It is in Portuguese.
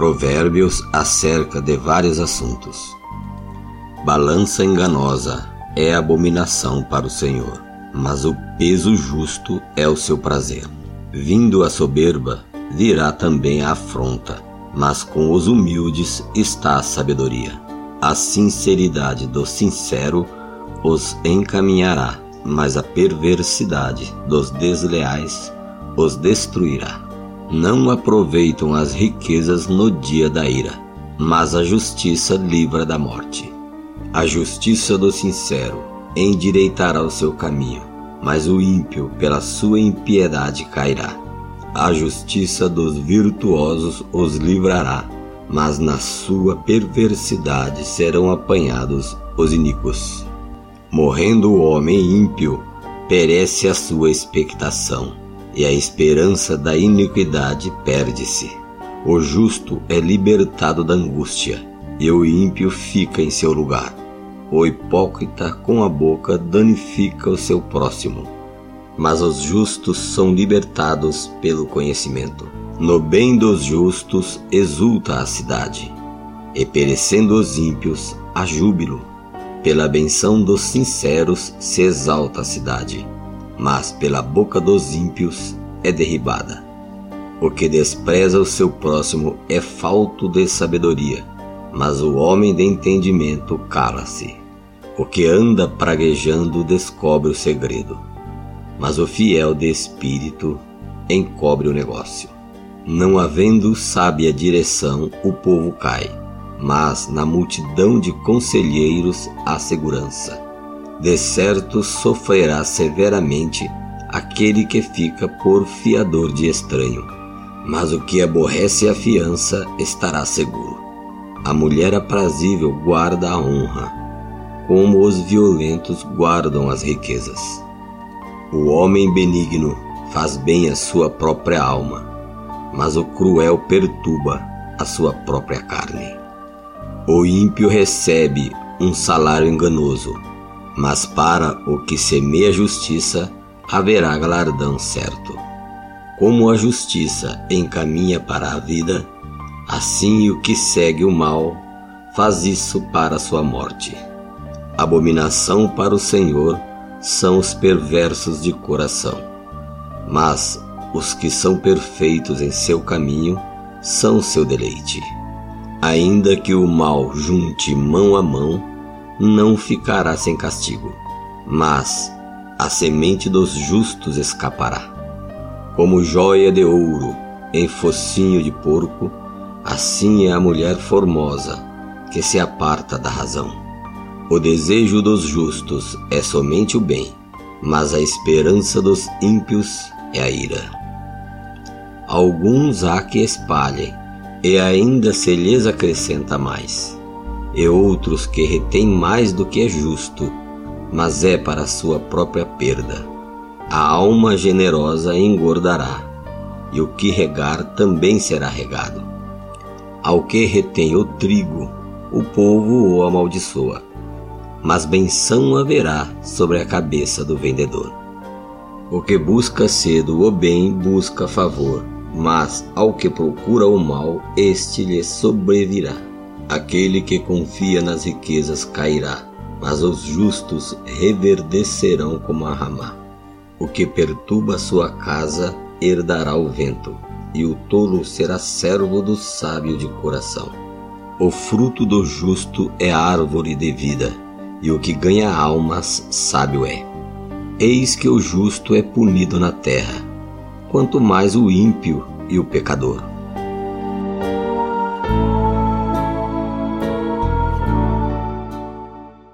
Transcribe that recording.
Provérbios acerca de vários assuntos. Balança enganosa é abominação para o Senhor, mas o peso justo é o seu prazer. Vindo a soberba, virá também a afronta, mas com os humildes está a sabedoria. A sinceridade do sincero os encaminhará, mas a perversidade dos desleais os destruirá. Não aproveitam as riquezas no dia da ira, mas a justiça livra da morte. A justiça do sincero endireitará o seu caminho, mas o ímpio, pela sua impiedade, cairá. A justiça dos virtuosos os livrará, mas na sua perversidade serão apanhados os iníquos. Morrendo o homem ímpio, perece a sua expectação, e a esperança da iniquidade perde-se. O justo é libertado da angústia, e o ímpio fica em seu lugar. O hipócrita com a boca danifica o seu próximo, mas os justos são libertados pelo conhecimento. No bem dos justos exulta a cidade, e perecendo os ímpios, há júbilo. Pela benção dos sinceros se exalta a cidade, mas pela boca dos ímpios é derribada. O que despreza o seu próximo é falto de sabedoria, mas o homem de entendimento cala-se. O que anda praguejando descobre o segredo, mas o fiel de espírito encobre o negócio. Não havendo sábia direção, o povo cai mas na multidão de conselheiros há segurança. De certo sofrerá severamente aquele que fica por fiador de estranho, mas o que aborrece a fiança estará seguro. A mulher aprazível guarda a honra, como os violentos guardam as riquezas. O homem benigno faz bem à sua própria alma, mas o cruel perturba a sua própria carne. O ímpio recebe um salário enganoso, mas para o que semeia justiça haverá galardão certo. Como a justiça encaminha para a vida, assim o que segue o mal faz isso para sua morte. Abominação para o Senhor são os perversos de coração, mas os que são perfeitos em seu caminho são seu deleite. Ainda que o mal junte mão a mão, não ficará sem castigo, mas a semente dos justos escapará. Como joia de ouro em focinho de porco, assim é a mulher formosa que se aparta da razão. O desejo dos justos é somente o bem, mas a esperança dos ímpios é a ira. Alguns há que espalhem e ainda se lhes acrescenta mais, e outros que retêm mais do que é justo, mas é para sua própria perda. A alma generosa engordará, e o que regar também será regado. Ao que retém o trigo, o povo o amaldiçoa, mas benção haverá sobre a cabeça do vendedor. O que busca cedo o bem busca favor mas ao que procura o mal, este lhe sobrevirá. Aquele que confia nas riquezas cairá, mas os justos reverdecerão como a ramá. O que perturba sua casa herdará o vento, e o tolo será servo do sábio de coração. O fruto do justo é árvore de vida, e o que ganha almas sábio é. Eis que o justo é punido na terra quanto mais o ímpio e o pecador.